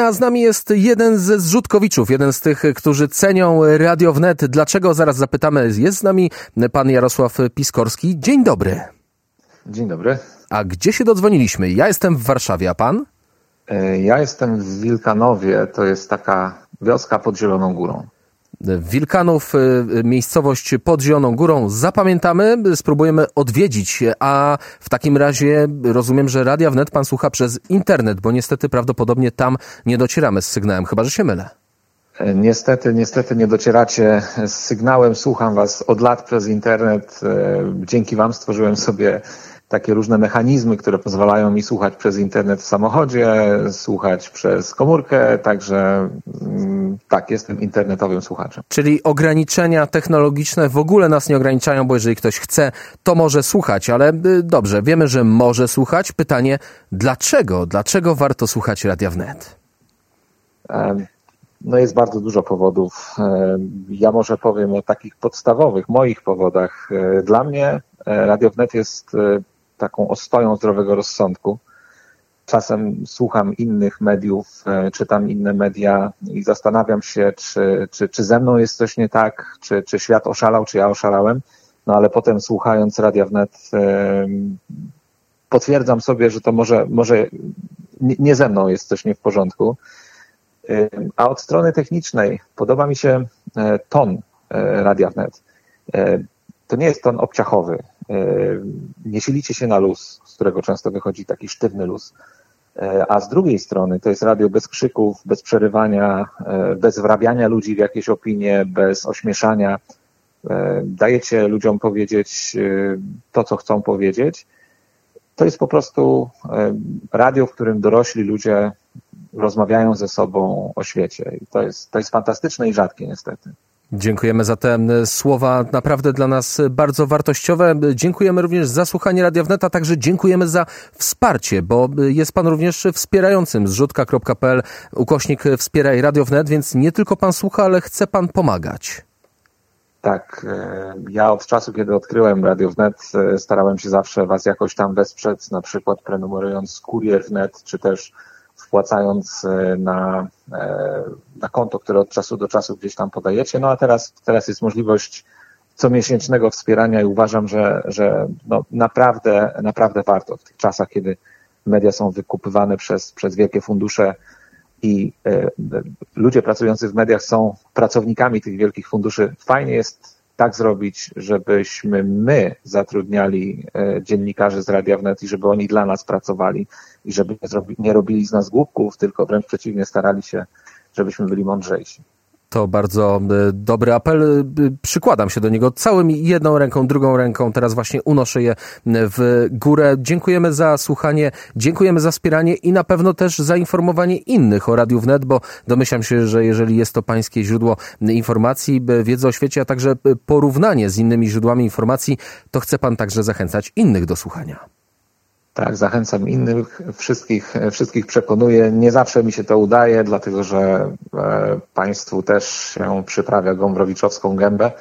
A z nami jest jeden ze zrzutkowiczów, jeden z tych, którzy cenią Radio Wnet. Dlaczego? Zaraz zapytamy. Jest z nami pan Jarosław Piskorski. Dzień dobry. Dzień dobry. A gdzie się dodzwoniliśmy? Ja jestem w Warszawie, a pan? E, Ja jestem w Wilkanowie, to jest taka wioska pod Zieloną Górą. Wilkanów, y, miejscowość pod Zieloną Górą. Zapamiętamy, spróbujemy odwiedzić. A w takim razie rozumiem, że Radia Wnet pan słucha przez internet, bo niestety prawdopodobnie tam nie docieramy z sygnałem, chyba że się mylę. E, Niestety, niestety nie docieracie z sygnałem. Słucham Was od lat przez internet. E, Dzięki Wam stworzyłem sobie takie różne mechanizmy, które pozwalają mi słuchać przez internet w samochodzie, słuchać przez komórkę, także mm, tak, jestem internetowym słuchaczem. Czyli ograniczenia technologiczne w ogóle nas nie ograniczają, bo jeżeli ktoś chce, to może słuchać, ale y, dobrze, wiemy, że może słuchać. Pytanie, dlaczego? Dlaczego warto słuchać Radia Wnet? E, No jest bardzo dużo powodów. E, Ja może powiem o takich podstawowych, moich powodach. E, Dla mnie Radio Wnet jest taką ostoją zdrowego rozsądku. Czasem słucham innych mediów, e, czytam inne media i zastanawiam się, czy, czy, czy ze mną jest coś nie tak, czy, czy świat oszalał, czy ja oszalałem. No ale potem słuchając Radia Wnet e, potwierdzam sobie, że to może, może nie, ze mną jest coś nie w porządku. Ym, A od strony technicznej podoba mi się e, ton e, Radia Wnet. E, To nie jest ton obciachowy. E, Nie silicie się na luz, z którego często wychodzi taki sztywny luz. E, A z drugiej strony to jest radio bez krzyków, bez przerywania, e, bez wrabiania ludzi w jakieś opinie, bez ośmieszania. E, Dajecie ludziom powiedzieć to, co chcą powiedzieć. To jest po prostu radio, w którym dorośli ludzie rozmawiają ze sobą o świecie. I to jest, to jest fantastyczne i rzadkie niestety. Dziękujemy za te m, słowa, naprawdę dla nas bardzo wartościowe. Dziękujemy również za słuchanie Radia Wnet, a także dziękujemy za wsparcie, bo jest pan również wspierającym zrzutka.pl ukośnik wspieraj Radio Wnet, więc nie tylko pan słucha, ale chce pan pomagać. Tak, e, ja od czasu, kiedy odkryłem Radio Wnet, e, starałem się zawsze was jakoś tam wesprzeć, na przykład prenumerując Kurier Wnet, czy też wpłacając e, na, e, na konto, które od czasu do czasu gdzieś tam podajecie. No a teraz, teraz jest możliwość comiesięcznego wspierania i uważam, że, że no naprawdę, naprawdę warto w tych czasach, kiedy media są wykupywane przez, przez wielkie fundusze i e, ludzie pracujący w mediach są pracownikami tych wielkich funduszy. Fajnie jest tak zrobić, żebyśmy my zatrudniali e, dziennikarzy z Radia Wnet i żeby oni dla nas pracowali i żeby nie, nie robili z nas głupków, tylko wręcz przeciwnie starali się, żebyśmy byli mądrzejsi. To bardzo e, dobry apel. E, Przykładam się do niego całym jedną ręką, drugą ręką. Teraz właśnie unoszę je w górę. Dziękujemy za słuchanie, dziękujemy za wspieranie i na pewno też za informowanie innych o Radiu Wnet, bo domyślam się, że jeżeli jest to pańskie źródło informacji, e, wiedzy o świecie, a także porównanie z innymi źródłami informacji, to chce pan także zachęcać innych do słuchania. Tak, zachęcam innych, wszystkich, wszystkich przekonuję. Nie zawsze mi się to udaje, dlatego że e, Państwu też się przyprawia gombrowiczowską gębę,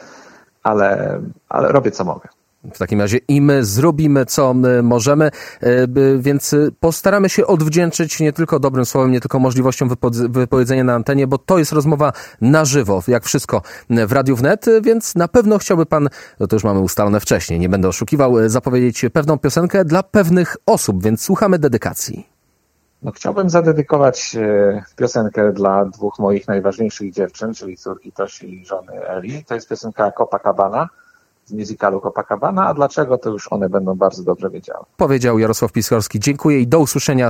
ale, ale robię co mogę. W takim razie i my zrobimy, co my możemy, e, więc e, postaramy się odwdzięczyć nie tylko dobrym słowem, nie tylko możliwością wypo- wypowiedzenia na antenie, bo to jest rozmowa na żywo, jak wszystko w Radiu Wnet, e, więc na pewno chciałby pan, no to już mamy ustalone wcześniej, nie będę oszukiwał, zapowiedzieć pewną piosenkę dla pewnych osób, więc słuchamy dedykacji. No, chciałbym zadedykować piosenkę dla dwóch moich najważniejszych dziewczyn, czyli córki Tosi i żony Eli. To jest piosenka Copacabana z musicalu Copacabana, a dlaczego to już one będą bardzo dobrze wiedziały. Powiedział Jarosław Piskorski. Dziękuję i do usłyszenia